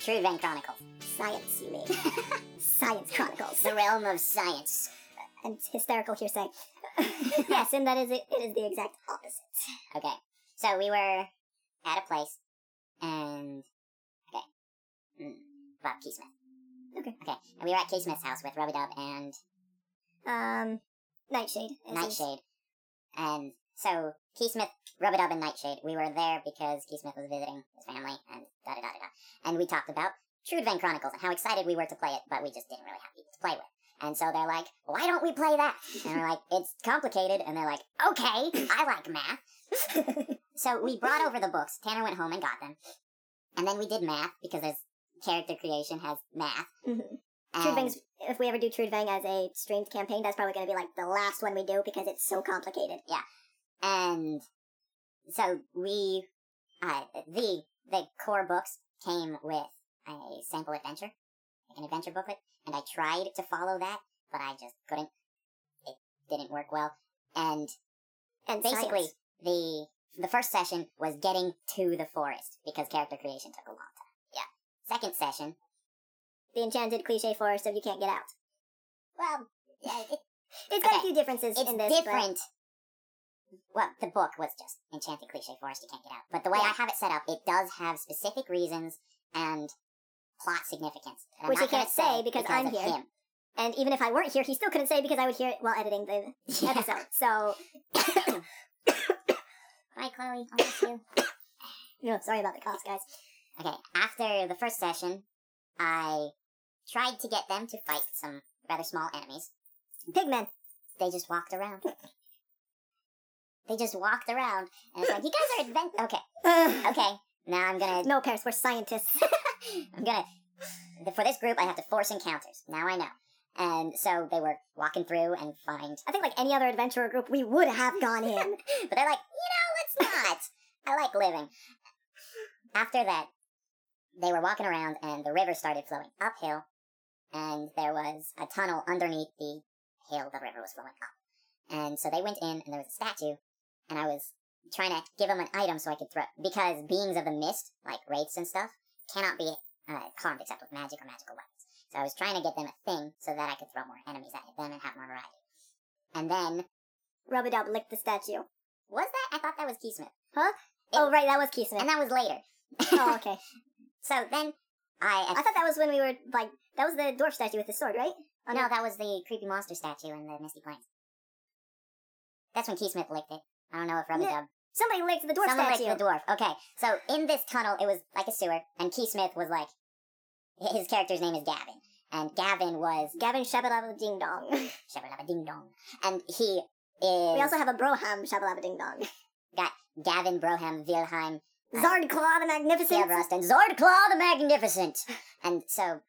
Trudvang Chronicles. Science, you mean? Science Chronicles. The realm of science. and hysterical hearsay. yes, and that is it. It is the exact opposite. Okay. So we were at a place, and okay, mm, Bob Keysmith. Okay. Okay, and we were at Keysmith's house with Rubber Dub and Um, Nightshade. Nightshade, and so Keysmith, Rubber Dub, and Nightshade. We were there because Keysmith was visiting his family, and da da da da da. And we talked about Trudvang Chronicles and how excited we were to play it, but we just didn't really have people to play with. And so they're like, why don't we play that? And we're like, it's complicated. And they're like, okay, I like math. so we brought over the books. Tanner went home and got them. And then we did math because there's character creation has math. Mhm. Vang's, if we ever do Trudvang as a streamed campaign, that's probably going to be like the last one we do because it's so complicated. And so we uh, the the core books came with a sample adventure, like an adventure booklet, and I tried to follow that, but I just couldn't. It didn't work well, and And basically science. the the first session was getting to the forest because character creation took a long time. Yeah. Second session, the enchanted cliche forest of you can't get out. well, yeah, it, It's got a few differences it's in this. but- different. Well, the book was just enchanted cliche forest you can't get out. But the way I have it set up, it does have specific reasons and plot significance. Which he can't say because because I'm here. Him. And even if I weren't here, he still couldn't say because I would hear it while editing the Yeah. episode. So, Hi, Chloe. I'll miss you. no, sorry about the cost, guys. Okay, after the first session, I tried to get them to fight some rather small enemies. Pigmen. They just walked around. They just walked around, and it's like, you guys are advent. Okay, okay. Now I'm gonna No, Paris, we're scientists. I'm gonna. For this group, I have to force encounters. Now I know. And so they were walking through and find. I think like any other adventurer group, we would have gone in. But they're like, you know, let's not. I like living. After that, they were walking around and the river started flowing uphill. And there was a tunnel underneath the hill the river was flowing up. And so they went in and there was a statue. And I was trying to give them an item so I could throw. Because beings of the mist, like wraiths and stuff, cannot be uh, harmed except with magic or magical weapons. So I was trying to get them a thing so that I could throw more enemies at them and have more variety. And then, Rub-a-dub licked the statue. was that? I thought that was Keysmith. Huh? It- oh, right, that was Keysmith. And that was later. oh, okay. so then I. I thought that was when we were like that was the dwarf statue with the sword, right? Oh, no, that was the creepy monster statue in the Misty Plains. That's when Keysmith licked it. I don't know if Rubber Yeah, Dub. somebody licked the dwarf Someone statue. licked the dwarf. Okay, so in this tunnel, it was like a sewer, and Keith Keysmith was like. His character's name is Gavin. And Gavin was. Gavin Shabba Ding Dong. Shabba Ding Dong. And he is. we also have a Broham Shabba Ding Dong. got Gavin Broham Wilhelm Uh, Zardclaw the Magnificent. Rust and Zardclaw the Magnificent. And so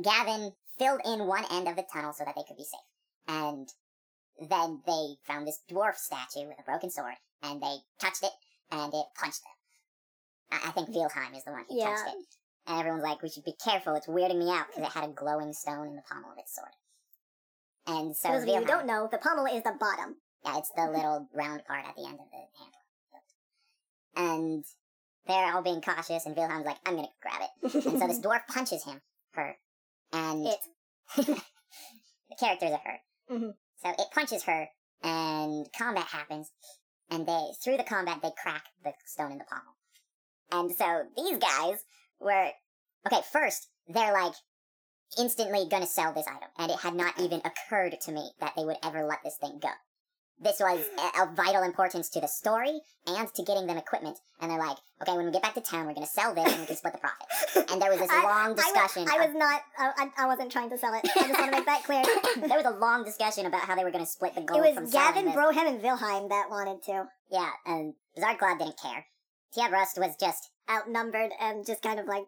Gavin filled in one end of the tunnel so that they could be safe. And then they found this dwarf statue with a broken sword, and they touched it, and it punched them. I, I think Wilhelm is the one who Yeah. touched it. And everyone's like, we should be careful, it's weirding me out, because it had a glowing stone in the pommel of its sword. And so those of you who don't know, the pommel is the bottom. yeah, it's the little round part at the end of the handle. And they're all being cautious, and Wilhelm's like, I'm gonna grab it. And so this dwarf punches him, her, and It. the characters are hurt. Mhm. So it punches her, and combat happens, and they through the combat they crack the stone in the pommel. And so these guys were okay. First, they're like instantly gonna sell this item, and it had not even occurred to me that they would ever let this thing go. This was of vital importance to the story and to getting them equipment. And they're like, okay, when we get back to town, we're gonna sell this and we can split the profit. And there was this I- long I wa- discussion. I was, not. I, I I wasn't trying to sell it. I just want to make that clear. there was a long discussion about how they were going to split the gold it from was Gavin. Broham, and Wilhelm that wanted to. yeah, and Zardclaw didn't care. Tia Rust was just Outnumbered and just kind of like.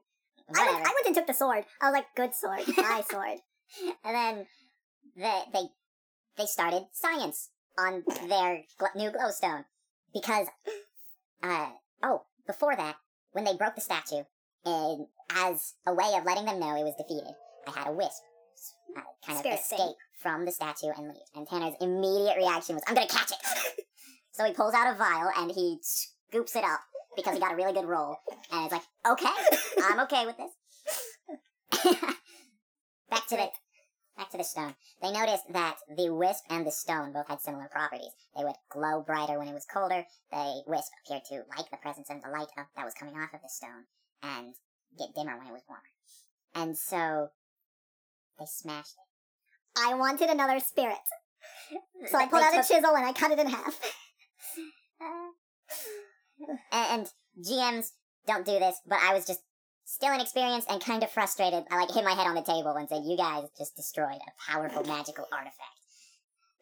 I went, I went and took the sword. I was like, good sword. My sword. and then the, they they started science on their gl- new glowstone because uh oh before that when they broke the statue and as a way of letting them know it was defeated I had a wisp uh, kind Spirit of thing. escape from the statue and leave. And Tanner's immediate reaction was I'm gonna catch it! So he pulls out a vial and he scoops it up because he got a really good roll and it's like okay I'm okay with this. Back to the back to the stone. They noticed that the wisp and the stone both had similar properties. They would glow brighter when it was colder. The wisp appeared to like the presence of the light of, that was coming off of the stone and get dimmer when it was warmer. And so they smashed it. I wanted another spirit. So I pulled out a chisel and I cut it in half. Uh, and, and GMs don't do this, but I was just still inexperienced and kind of frustrated. I like hit my head on the table and said, "You guys just destroyed a powerful magical artifact.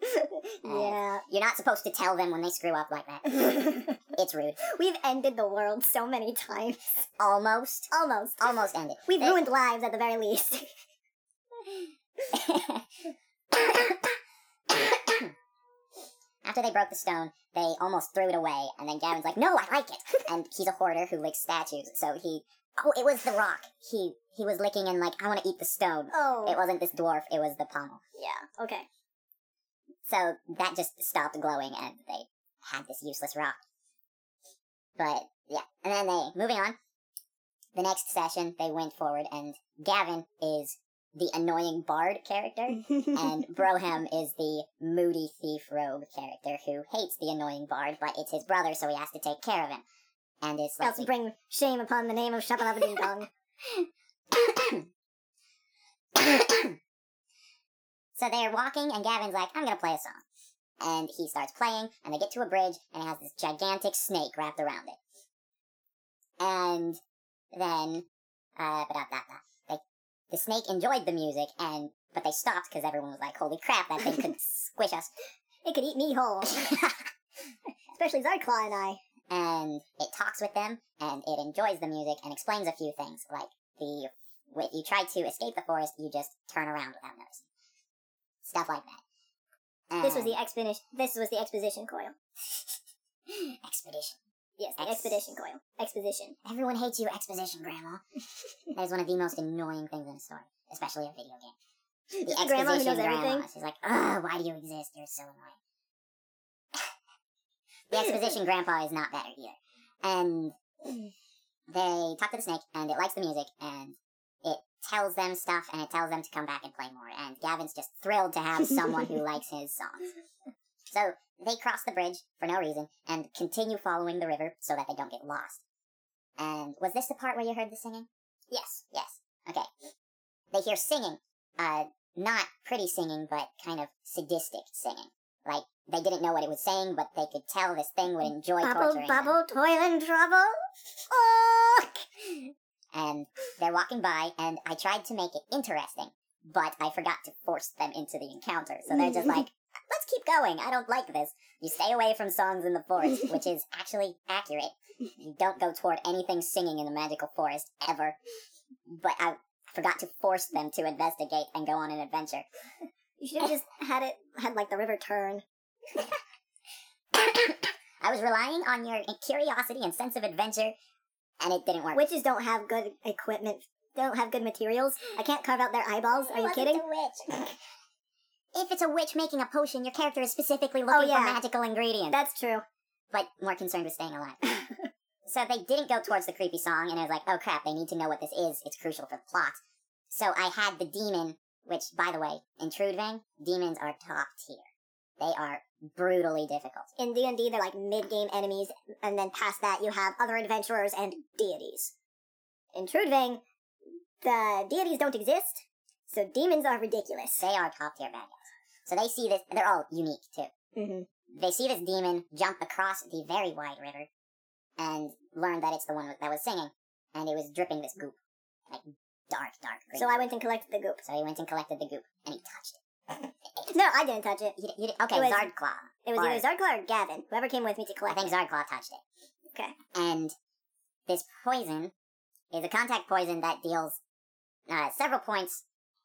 Uh, yeah. You're not supposed to tell them when they screw up like that. It's rude. We've ended the world so many times. Almost, Almost. almost ended. We've They- ruined lives at the very least. After they broke the stone, they almost threw it away, and then Gavin's like, "No, I like it." And he's a hoarder who licks statues, so he. Oh, it was the rock. He he was licking and like, I want to eat the stone. Oh. It wasn't this dwarf. It was the pommel. yeah. Okay. So that just stopped glowing, and they had this useless rock. But yeah, and then they moving on. The next session, they went forward, and Gavin is the annoying bard character, and Broham is the moody thief rogue character who hates the annoying bard, but it's his brother, so he has to take care of him. And it's Else like bring shame upon the name of Shabalaba Ding Dong. so they're walking, and Gavin's like, I'm gonna play a song. And he starts playing, and they get to a bridge, and it has this gigantic snake wrapped around it. And then, uh. They, the snake enjoyed the music, and but they stopped because everyone was like, "Holy crap, that thing could squish us!" It could eat me whole. Especially Zardclaw and I. and it talks with them and it enjoys the music and explains a few things like the if you try to escape the forest you just turn around without noticing stuff like that This was And- the expedition. This was the exposition coil. expedition Yes, the Ex- expedition coil. Exposition. everyone hates you exposition grandma that is one of the most annoying things in a story especially a video game the the grandma who knows grandma everything. she's like ugh why do you exist you're so annoying the exposition grandpa is not better either and they talk to the snake and it likes the music and it tells them stuff and it tells them to come back and play more. And gavin's just thrilled to have someone who likes his songs so they cross the bridge for no reason and continue following the river so that they don't get lost. And was this the part where you heard the singing? Yes yes. Okay. They hear singing uh not pretty singing but kind of sadistic singing like they didn't know what it was saying but they could tell this thing would enjoy Bubble, torturing them bubble, toil and trouble. Oh! and they're walking by, and I tried to make it interesting, but I forgot to force them into the encounter. So they're just like, let's keep going. I don't like this. You stay away from songs in the forest, which is actually accurate. You don't go toward anything singing in the magical forest ever. But I forgot to force them to investigate and go on an adventure. You should have just had it, had like the river turn. I was relying on your curiosity and sense of adventure, and it didn't work. Witches don't have good equipment. They don't have good materials. I can't carve out their eyeballs. Are you kidding? if it's a witch making a potion, your character is specifically oh, looking yeah. for magical ingredients, That's true. but more concerned with staying alive. so they didn't go towards the creepy song, and I was like, oh crap, they need to know what this is. It's crucial for the plot. So I had the demon, which, by the way, in Trudvang, demons are top tier. They are brutally difficult. In D and D, they're like mid-game enemies, and then past that, you have other adventurers and deities. In Trudvang, the deities don't exist, so demons are ridiculous. They are top tier bad guys. So they see this, they're all unique too. Mm-hmm. they see this demon jump across the very wide river and learn that it's the one that was singing and it was dripping this goop like dark dark green So I went and collected the goop. so he went and collected the goop and he touched it No, I didn't touch it. you, you, okay It was- Zardclaw It was Or- either Zarkla or Gavin, whoever came with me to collect. I think. Zardclaw touched it Okay. and this poison is a contact poison that deals uh, several points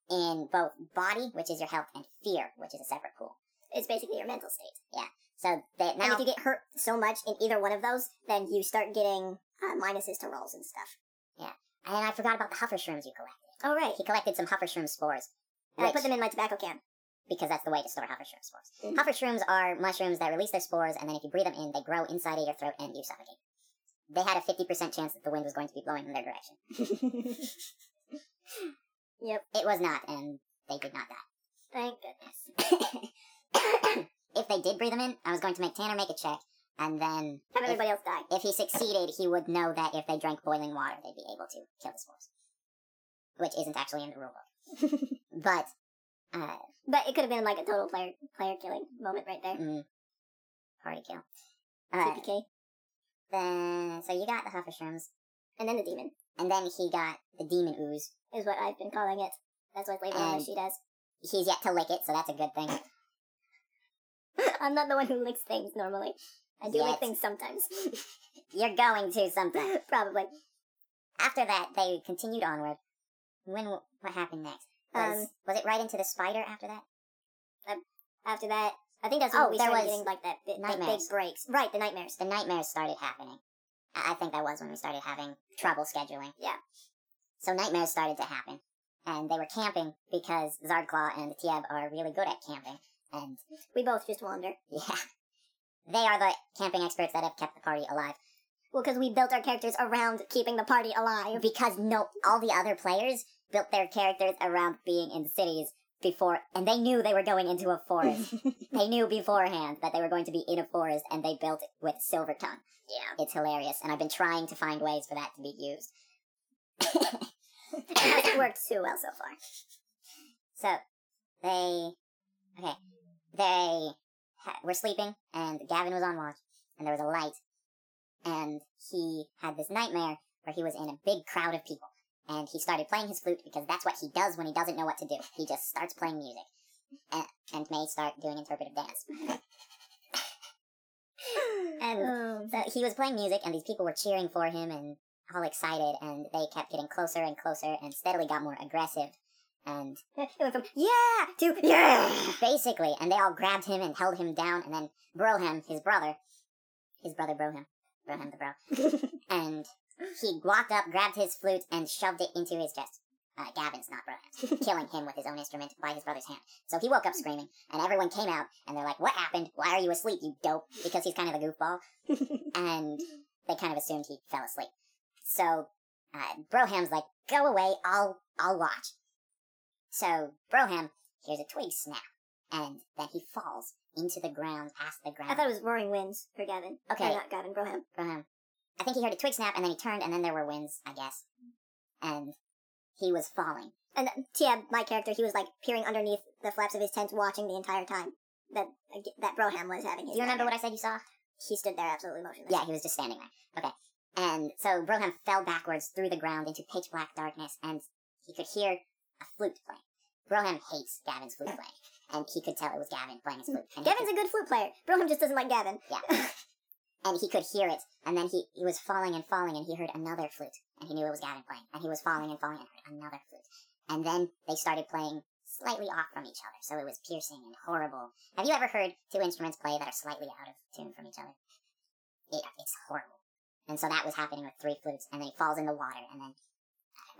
in both body which is your health and fear which is a separate pool It's basically your mental state. Yeah. So they, and now if you get hurt so much in either one of those, then you start getting uh, minuses to rolls and stuff. And I forgot about the huffer shrooms you collected Oh, right. he collected some huffer shroom spores And I which- put them in my tobacco can. because that's the way to store hover shroom spores. Mhm. Hover shrooms are mushrooms that release their spores, and then if you breathe them in, they grow inside of your throat and you suffocate. They had a 50% chance that the wind was going to be blowing in their direction. Yep. It was not, and they did not die. Thank goodness. if they did breathe them in, I was going to make Tanner make a check, and then Have if, everybody else die. if he succeeded, he would know that if they drank boiling water, they'd be able to kill the spores, which isn't actually in the rulebook. but uh, But it could have been like a total player player killing moment right there. mm, party kill. Uh, TPK. then so you got the Huffershrooms, And then the demon and then he got the demon ooze. is what I've been calling it. That's what on And- the sheet. He's yet to lick it, so that's a good thing. I'm not the one who licks things normally. I do Yet. things sometimes. You're going to sometime. Probably. After that, they continued onward. When what happened next? Was, Um, was it right into the spider after that? After that, I think that's when Oh, we started getting like that nightmares. big breaks. Right, the nightmares. The nightmares started happening. I I think that was when we started having trouble scheduling. Yeah. So nightmares started to happen, and they were camping because Zardclaw and Tieb are really good at camping, and We both just wander. yeah, they are the camping experts that have kept the party alive. Well, because we built our characters around keeping the party alive. Because no, all the other players built their characters around being in cities before, and they knew they were going into a forest. they knew beforehand that they were going to be in a forest, and they built it with silver tongue. Yeah. It's hilarious, and I've been trying to find ways for that to be used. It hasn't worked too well so far. So they, okay, they were sleeping, and Gavin was on watch, and there was a light, and he had this nightmare where he was in a big crowd of people, and he started playing his flute because that's what he does when he doesn't know what to do. He just starts playing music, and, and may start doing interpretive dance. and Um, so he was playing music, and these people were cheering for him and all excited, and they kept getting closer and closer, and steadily got more aggressive. And it went from yeah to yeah. basically, and they all grabbed him and held him down, and then Broham, his brother, his brother Broham, Broham the bro, and he walked up, grabbed his flute, and shoved it into his chest. Uh, Gavin's not Broham's, killing him with his own instrument by his brother's hand. So he woke up screaming, and everyone came out, and they're like, "What happened? Why are you asleep, you dope?" Because he's kind of a goofball, and they kind of assumed he fell asleep. So uh, Broham's like, "Go away, I'll I'll watch." So Broham hears a twig snap, and then he falls into the ground, past the ground. I thought it was roaring winds for Gavin. Okay. Or not Gavin, Broham. Broham. I think he heard a twig snap, and then he turned, and then there were winds, I guess, and he was falling. And uh, Tia, my character, he was like peering underneath the flaps of his tent, watching the entire time that that Broham was having his. Do you remember what. I said you saw? He stood there absolutely motionless. Yeah, he was just standing there. Okay. And so Broham fell backwards through the ground into pitch black darkness, and he could hear a flute playing. Broham hates Gavin's flute playing, and he could tell it was Gavin playing his flute. And Gavin's a good flute player. Broham just doesn't like Gavin. yeah. and he could hear it, and then he, he was falling and falling, and he heard another flute, and he knew it was Gavin playing, and he was falling and falling and heard another flute. And then they started playing slightly off from each other, so it was piercing and horrible. Have you ever heard two instruments play that are slightly out of tune from each other? It, it's horrible. And so that was happening with three flutes, and then he falls in the water, and then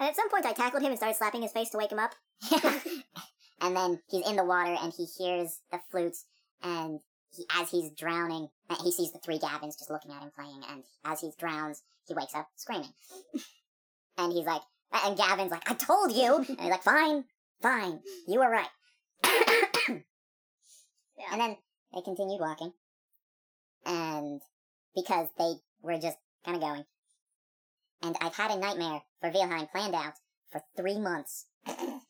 And at some point, I tackled him and started slapping his face to wake him up. and then he's in the water and he hears the flutes and he, as he's drowning, uh, he sees the three Gavins just looking at him playing, and as he drowns, he wakes up screaming. and he's like, and Gavin's like, I told you! And he's like, fine, fine, you were right. Yeah. And then they continued walking, and because they were just kind of going. And I've had a nightmare for Wilhelm planned out for three months,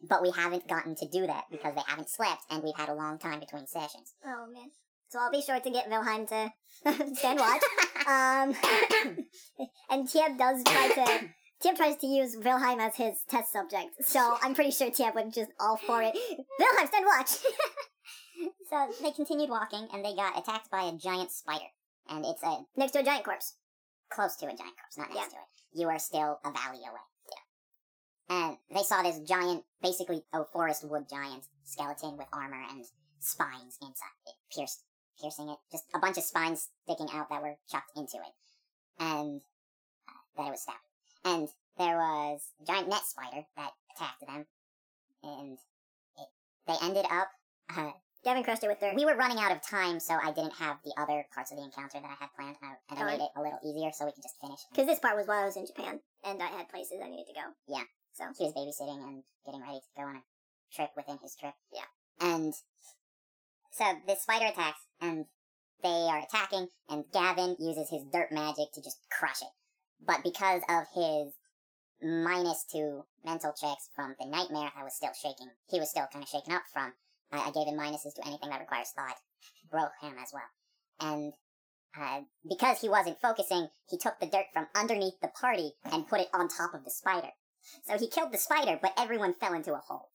but we haven't gotten to do that because they haven't slept, and we've had a long time between sessions. Oh man. So I'll be sure to get Wilhelm to stand watch. Um, and Tieb does try to. Tieb tries to use Wilhelm as his test subject, so I'm pretty sure Tieb would just all for it. Wilhelm, stand watch. so they continued walking, and they got attacked by a giant spider, and it's a Next to a giant corpse. close to a giant corpse, not next Yeah. to it. You are still a valley away. Yeah. And they saw this giant, basically a forest wood giant skeleton with armor and spines inside it, pierced, piercing it. Just a bunch of spines sticking out that were chucked into it, and uh, that it was stabbed. And there was a giant net spider that attacked them, and it, they ended up. Uh, Gavin crushed it with their. we were running out of time, so I didn't have the other parts of the encounter that I had planned, and I, oh, and I made it a little easier so we could just finish. Because this part was while I was in Japan, and I had places I needed to go. Yeah. So he was babysitting and getting ready to go on a trip within his trip. Yeah. And so this spider attacks, and they are attacking, and Gavin uses his dirt magic to just crush it. But because of his minus two mental checks from the nightmare, I was still shaking. He was still kind of shaken up from. I, I gave him minuses to anything that requires thought. Broke him as well. And uh, because he wasn't focusing, he took the dirt from underneath the party and put it on top of the spider. So he killed the spider, but everyone fell into a hole.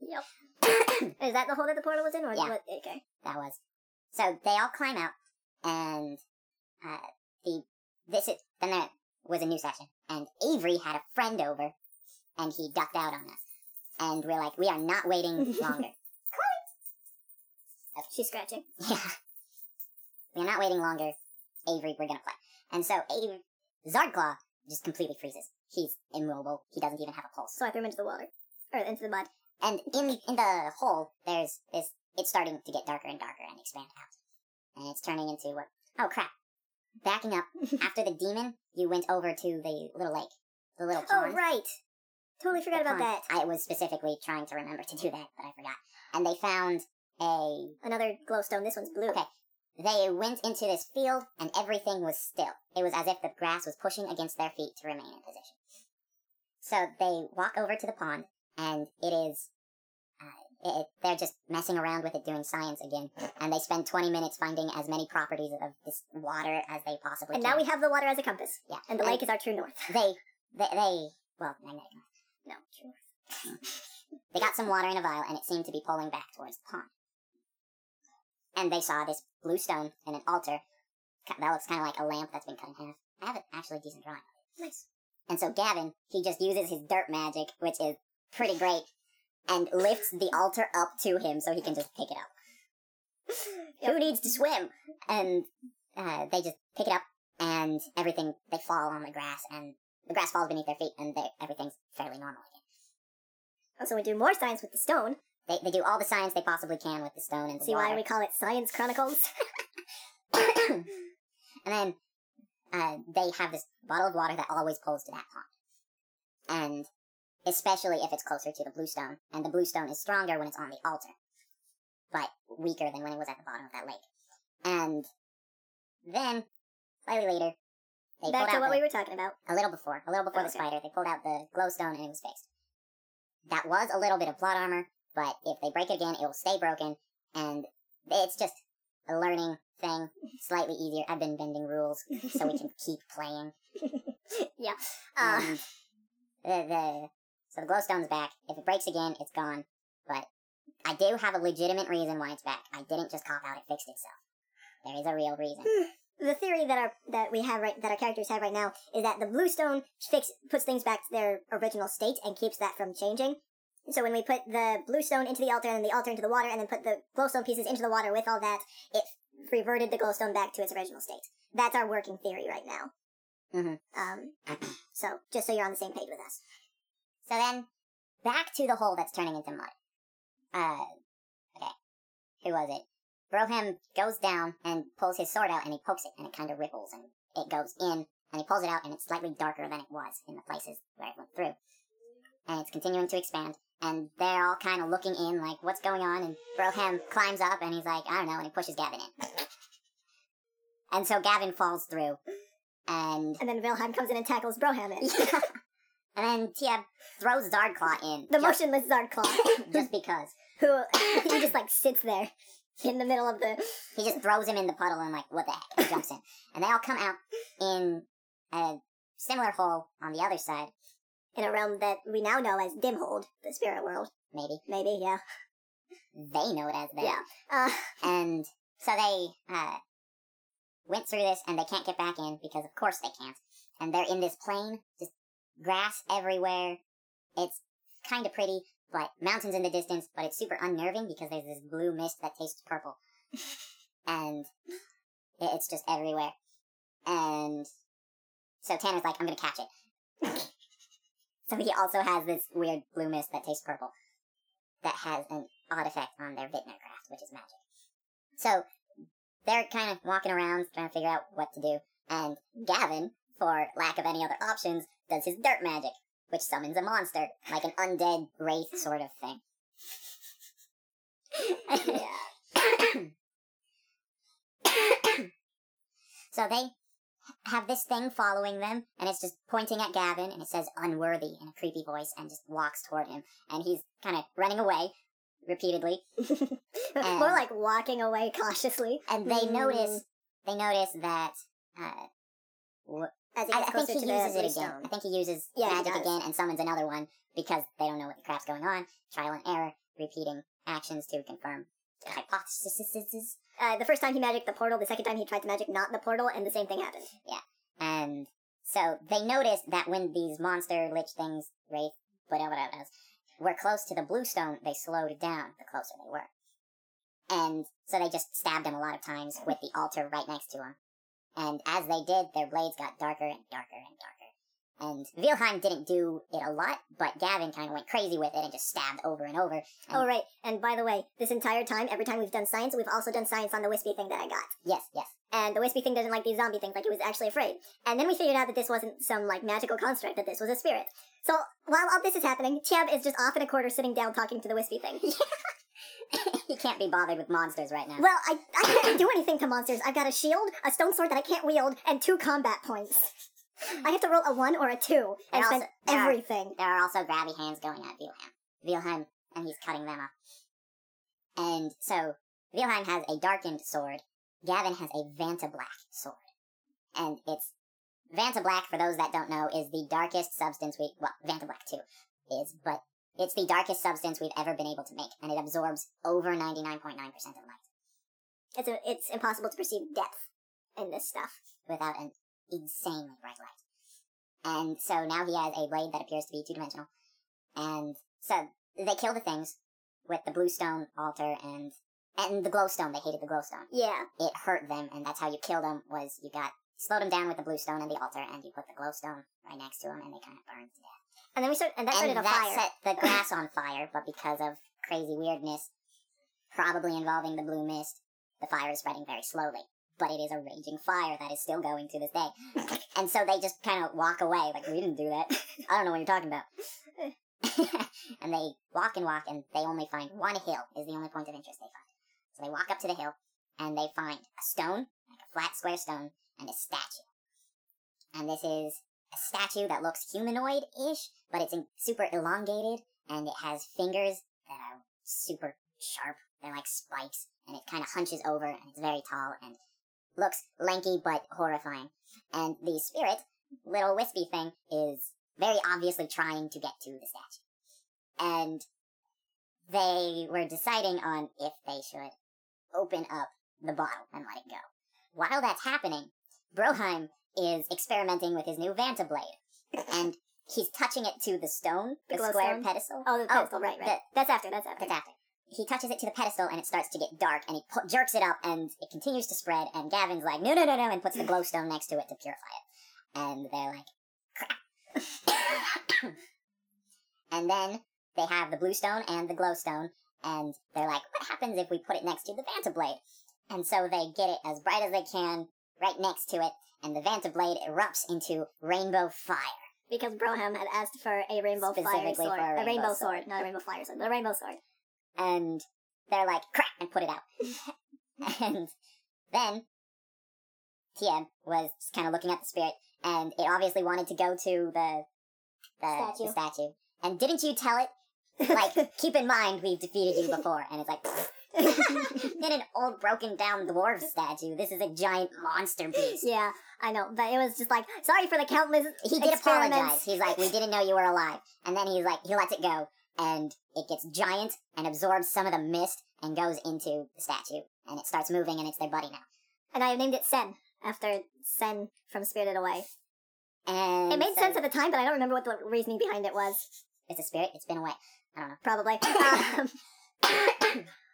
Yep. Is that the hole that the portal was in, or Yeah. what? Okay. That was. So they all climb out, and uh, the this is then there was a new session, and Avery had a friend over, and he ducked out on us, and we're like, we are not waiting longer. She's scratching. yeah, we're not waiting longer. Avery, we're gonna play, and so Avery Zardclaw just completely freezes. He's immobile. He doesn't even have a pulse. So I threw him into the water, or into the mud. And in in the hole, there's this. It's starting to get darker and darker and expand out, and it's turning into what? Oh crap! Backing up after the demon, you went over to the little lake, the little pond. Oh pond. right. Totally forgot about that. I was specifically trying to remember to do that, but I forgot. And they found a. Another glowstone. This one's blue. Okay. They went into this field, and everything was still. It was as if the grass was pushing against their feet to remain in position. So they walk over to the pond, and it is. Uh, it, they're just messing around with it, doing science again, and they spend 20 minutes finding as many properties of this water as they possibly And can. now we have the water as a compass, yeah, and the lake is our true north. they, they, they, well, magnetic. No. They got some water in a vial, and it seemed to be pulling back towards the pond. And they saw this blue stone and an altar. That looks kind of like a lamp that's been cut in half. I have an actually decent drawing. Nice. And so Gavin, he just uses his dirt magic, which is pretty great, and lifts the altar up to him so he can just pick it up. Who needs to swim? And uh, they just pick it up, and everything, they fall on the grass, and the grass falls beneath their feet, and everything's fairly normal again. Oh, so we do more science with the stone. They, they do all the science they possibly can with the stone and the See water. why we call it Science Chronicles? and then uh, they have this bottle of water that always pulls to that pond. And especially if it's closer to the blue stone. And the blue stone is stronger when it's on the altar, but weaker than when it was at the bottom of that lake. And then, slightly later, they Back pulled to out what the, we were talking about. a little before, a little before the Okay. spider, they pulled out the glowstone and it was fixed. That was a little bit of plot armor, but if they break it again, it will stay broken, and it's just a learning thing, slightly easier. I've been bending rules so we can keep playing. yeah. And uh, the, the so the glowstone's back. If it breaks again, it's gone. But I do have a legitimate reason why it's back. I didn't just cop out; it fixed itself. There is a real reason. Hmm. The theory that our that we have right that our characters have right now is that the blue stone fix puts things back to their original state and keeps that from changing. So when we put the blue stone into the altar and then the altar into the water and then put the glowstone pieces into the water with all that, it reverted the glowstone back to its original state. That's our working theory right now. Mhm. Um, so just so you're on the same page with us. So then, back to the hole that's turning into mud. Uh, okay. Who was it? Broham goes down and pulls his sword out and he pokes it and it kind of ripples and it goes in and he pulls it out and it's slightly darker than it was in the places where it went through. And it's continuing to expand and they're all kind of looking in like, what's going on? And Broham climbs up and he's like, I don't know, and he pushes Gavin in. and so Gavin falls through and And then Wilhelm comes in and tackles Broham in. and then Tia throws Zardclaw in. The just, motionless Zardclaw, just because. who he just like sits there in the middle of the He just throws him in the puddle and like, what the heck? And jumps in. And they all come out in a similar hole on the other side, in a realm that we now know as Dimhold, the spirit world. maybe. Maybe, yeah. They know it as that. Yeah. Uh, And so they uh, went through this and they can't get back in because of course they can't. And they're in this plain, just grass everywhere. It's kind of pretty, but mountains in the distance, but it's super unnerving because there's this blue mist that tastes purple. and it- it's just everywhere. And so Tanner's like, I'm gonna catch it. so he also has this weird blue mist that tastes purple that has an odd effect on their Vitner craft, which is magic. So they're kind of walking around trying to figure out what to do, and Gavin, for lack of any other options, does his dirt magic, which summons a monster, like an undead wraith sort of thing. so they have this thing following them, and it's just pointing at Gavin, and it says unworthy in a creepy voice, and just walks toward him. And he's kind of running away repeatedly. More like walking away cautiously. And they Mm. notice, they notice that, uh, As he I, I think he uses it again. I think he uses Yeah, magic does. again and summons another one because they don't know what the crap's going on. Trial and error, repeating actions to confirm hypotheses. Uh, the first time he magicked the portal, the second time he tried to magic not the portal, and the same thing happened. Yeah, and so they noticed that when these monster lich things, wraith, whatever it is, were close to the blue stone, they slowed down the closer they were. And so they just stabbed him a lot of times with the altar right next to him. And as they did, their blades got darker and darker and darker. And Wilhelm didn't do it a lot, but Gavin kind of went crazy with it and just stabbed over and over. And Oh, right. And by the way, this entire time, every time we've done science, we've also done science on the wispy thing that I got. yes, yes. And the wispy thing doesn't like these zombie things, like it was actually afraid. And then we figured out that this wasn't some, like, magical construct, that this was a spirit. So, while all this is happening, Tieb is just off in a corner sitting down talking to the wispy thing. he can't be bothered with monsters right now. well, I, I can't do anything to monsters. I've got a shield, a stone sword that I can't wield, and two combat points. I have to roll a one or a two and spend also- there are- everything. There are also grabby hands going at Wilhelm. Wilhelm, and he's cutting them off. And so, Wilhelm has a darkened sword. Gavin has a Vanta Black sword. And it's, Vanta Black, for those that don't know, is the darkest substance we, well, Vanta Black too, is, but it's the darkest substance we've ever been able to make, and it absorbs over 99.9% of light It's, a, it's impossible to perceive depth in this stuff. without an insanely bright light. And so now he has a blade that appears to be two dimensional. And so they kill the things with the bluestone altar and and the glowstone. They hated the glowstone. Yeah. It hurt them, and that's how you killed them. Was you got slowed them down with the bluestone and the altar, and you put the glowstone right next to them, and they kind of burned to death. And then we start, and that started and a that fire. set the grass on fire, but because of crazy weirdness, probably involving the blue mist, the fire is spreading very slowly. But it is a raging fire that is still going to this day. and so they just kind of walk away, like, we didn't do that. I don't know what you're talking about. and they walk and walk, and they only find one hill, is the only point of interest they find. So they walk up to the hill, and they find a stone, like a flat square stone, and a statue. And this is a statue that looks humanoid-ish, but it's super elongated, and it has fingers that are super sharp. They're like spikes, and it kind of hunches over, and it's very tall, and looks lanky but horrifying. And the spirit, little wispy thing, is very obviously trying to get to the statue. And they were deciding on if they should open up the bottle and let it go. While that's happening, Broheim is experimenting with his new Vanta blade. And he's touching it to the stone, The the, square stone? pedestal. Oh, the oh, pedestal, right, right. the- that's after, that's after. that's after. He touches it to the pedestal and it starts to get dark and he pu- jerks it up and it continues to spread and Gavin's like, no, no, no, no, and puts the glowstone next to it to purify it. And they're like, crap. and then they have the bluestone and the glowstone and they're like, what happens if we put it next to the Vanta blade? And so they get it as bright as they can right next to it and the Vanta blade erupts into rainbow fire. Because Broham had asked for a rainbow fire sword. for a rainbow, rainbow sword. sword. not a rainbow fire sword, but a rainbow sword. and they're like, crap, and put it out. and then Tieb was kind of looking at the spirit, and it obviously wanted to go to the the Statue. the statue. And didn't you tell it? Like, keep in mind we've defeated you before, and it's like. Not an old broken down dwarf statue. This is a giant monster beast. yeah, I know, but it was just like, sorry for the countless He did apologize. He's like, we didn't know you were alive. And then he's like, he lets it go, and it gets giant and absorbs some of the mist and goes into the statue. And it starts moving, and it's their buddy now. And I have named it Sen, after Sen from Spirited Away. And It made so- sense at the time, but I don't remember what the reasoning behind it was. It's a spirit. It's been away. I don't know. Probably. Um,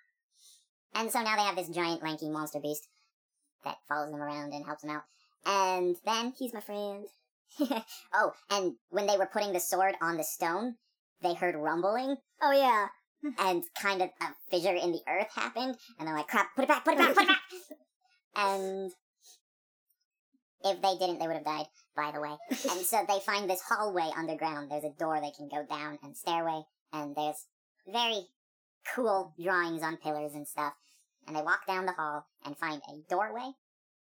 And so now they have this giant lanky monster beast that follows them around and helps them out. And then he's my friend. oh, and when they were putting the sword on the stone, they heard rumbling Oh, yeah. and kind of a fissure in the earth happened, and they're like, "Crap! Put it back! Put it back! Put it back!" and If they didn't, they would have died, by the way. and so they find this hallway underground. There's a door they can go down and stairway, and there's very cool drawings on pillars and stuff. And they walk down the hall and find a doorway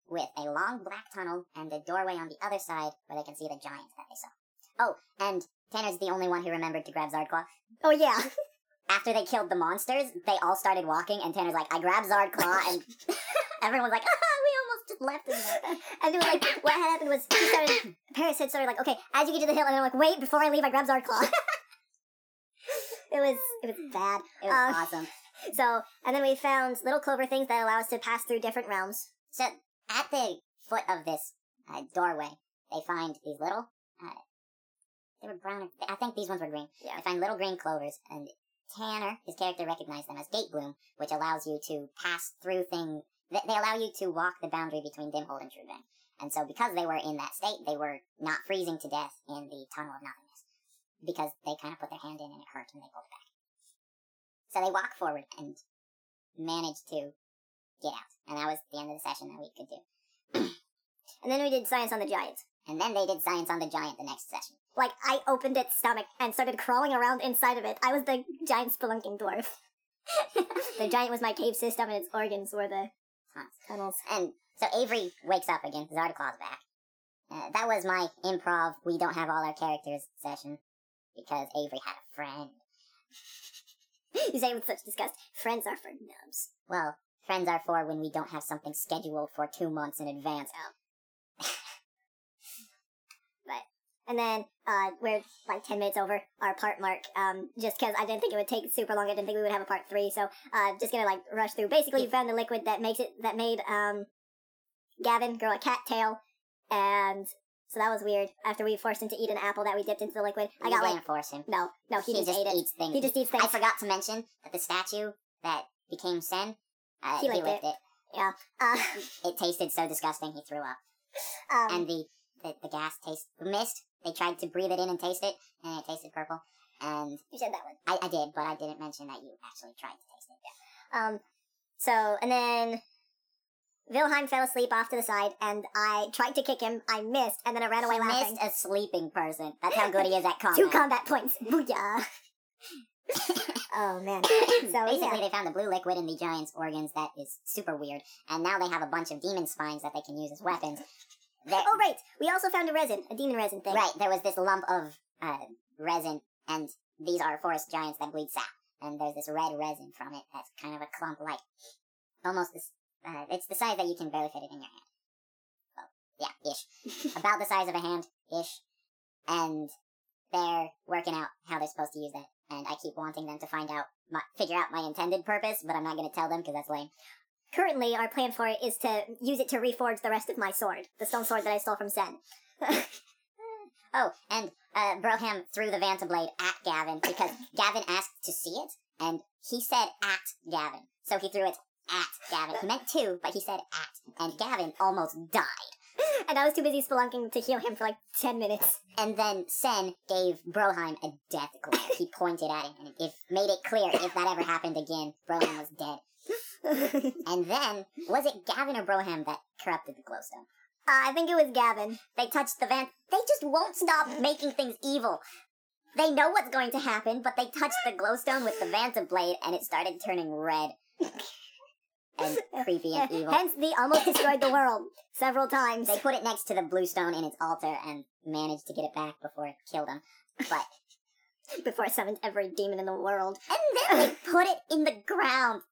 with a long black tunnel and a doorway on the other side where they can see the giant that they saw. Oh, and Tanner's the only one who remembered to grab Zardclaw. Oh yeah. After they killed the monsters, they all started walking, and Tanner's like, I grabbed Zardclaw, and everyone's like, ah, we almost just left him. And they were like, what had happened was he started. Paris had started like, okay, as you get to the hill, and they're like, wait, before I leave, I grab Zardclaw. it was it was bad. It was Um, awesome. So, and then we found little clover things that allow us to pass through different realms. So, at the foot of this uh, doorway, they find these little, uh, they were brown, I think these ones were green. Yeah. They find little green clovers, and Tanner, his character, recognized them as gate bloom, which allows you to pass through things, they they allow you to walk the boundary between Dimhold and Trudvang. And so, because they were in that state, they were not freezing to death in the Tunnel of Nothingness. Because they kind of put their hand in and it hurt and they pulled it back. So they walk forward and manage to get out. And that was the end of the session that we could do. And then we did science on the giant. And then they did science on the giant the next session. Like, I opened its stomach and started crawling around inside of it. I was the giant spelunking dwarf. the giant was my cave system, and its organs were the tunnels. And so Avery wakes up again. Zardaclaw's back. Uh, that was my improv. We don't have all our characters session because Avery had a friend. You say with such disgust. Friends are for nubs. Well, friends are for when we don't have something scheduled for two months in advance. But and then uh, we're like ten minutes over our part mark. Um, just because I didn't think it would take super long. I didn't think we would have a part three. So uh, just gonna like rush through. Basically, you found the liquid that makes it that made um, Gavin grow a cat tail, and so that was weird. After we forced him to eat an apple that we dipped into the liquid, I got like didn't force him. no, no, he, He, just, just ate it. eats things. He just eats things. I forgot to mention that the statue that became Sen, uh, He he, licked licked it. Uh, It tasted so disgusting he threw up. um, and the, the the gas taste the mist. They tried to breathe it in and taste it, and it tasted purple. And you said that one. I, I did, but I didn't mention that you actually tried to taste it. Um, so and then Wilhelm fell asleep off to the side, and I tried to kick him. I missed, and then I ran away He laughing. missed a sleeping person. That's how good he is at combat. Two combat points. Booyah. oh man. So Basically, yeah. they found the blue liquid in the giant's organs that is super weird, and now they have a bunch of demon spines that they can use as weapons. Oh right. We also found a resin, a demon resin thing. Right, there was this lump of uh, resin, and these are forest giants that bleed sap. And there's this red resin from it that's kind of a clump like, almost this, uh, it's the size that you can barely fit it in your hand. Well, yeah, ish. About the size of a hand, ish. And they're working out how they're supposed to use it. And I keep wanting them to find out, my, figure out my intended purpose, but I'm not going to tell them because that's lame. Currently, our plan for it is to use it to reforge the rest of my sword, the stone sword that I stole from Zen. Oh, and uh, Broham threw the Vanta blade at Gavin because Gavin asked to see it, and he said at Gavin. So he threw it at Gavin. He meant to, but he said at, and Gavin almost died. and I was too busy spelunking to heal him for like ten minutes. And then Sen gave Broheim a death glare. He pointed at him, and it made it clear if that ever happened again, Broheim was dead. And then, was it Gavin or Broham that corrupted the glowstone? Uh, I think it was Gavin. They touched the Van. They just won't stop making things evil. They know what's going to happen, but they touched the glowstone with the Vanta blade, and it started turning red and creepy and evil. Hence, they almost destroyed the world several times. They put it next to the blue stone in its altar and managed to get it back before it killed them. But before I summoned every demon in the world. and then they put it in the ground.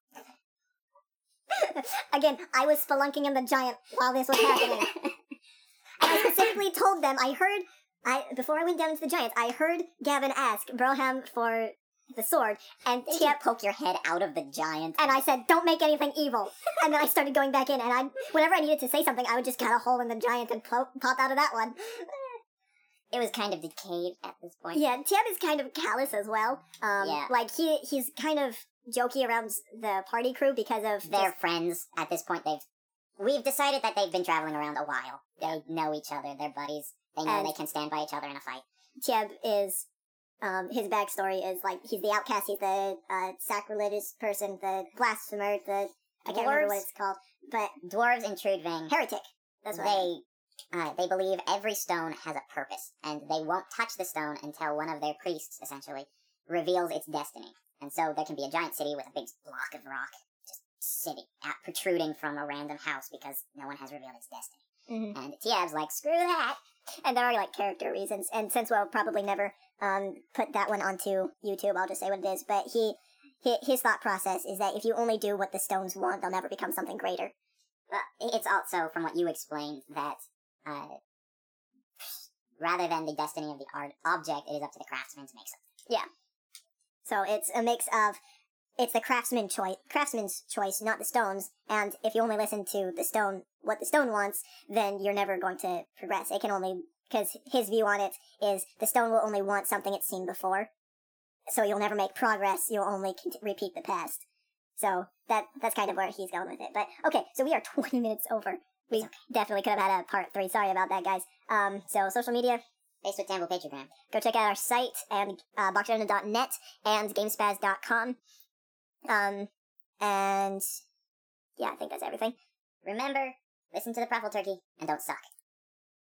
Again, I was spelunking in the giant while this was happening. and I specifically told them, I heard, I before I went down into the giants, I heard Gavin ask Broham for the sword, and you poke your head out of the giant? and I said, don't make anything evil. And then I started going back in, and I, whenever I needed to say something, I would just cut a hole in the giant and pop, pop out of that one. it was kind of decayed at this point. Yeah, Tiep is kind of callous as well. Um, Yeah. like he he's kind of jokey around the party crew because of just- friends at this point. They've we've decided that they've been traveling around a while. They know each other. They're buddies. They know And- they can stand by each other in a fight. Tieb is um his backstory is like he's the outcast, he's the uh sacrilegious person, the blasphemer, the I can't remember what it's called. But Dwarves in Trudvang, heretic. That's what they Uh, they believe every stone has a purpose, and they won't touch the stone until one of their priests, essentially, reveals its destiny. And so there can be a giant city with a big block of rock just sitting out, protruding from a random house because no one has revealed its destiny. Mhm. And Tiab's like, screw that. And there are like character reasons. And since we'll probably never um, put that one onto YouTube, I'll just say what it is. But he, hi- his thought process is that if you only do what the stones want, they'll never become something greater. But it's also, from what you explained, that uh, rather than the destiny of the art object, it is up to the craftsman to make something. Yeah. So it's a mix of it's the craftsman choice, craftsman's choice, not the stones. And if you only listen to the stone, what the stone wants, then you're never going to progress. It can only because his view on it is the stone will only want something it's seen before, so you'll never make progress. You'll only cont- repeat the past. So that that's kind of where he's going with it. But okay, so we are 20 minutes over. We okay. definitely could have had a part three. Sorry about that, guys. Um, so social media, Facebook, Tumblr, Patreon. go check out our site and uh, boxarena.net and gamespaz.com. Um, and yeah, I think that's everything. Remember, listen to the Pruffle Turkey and don't suck.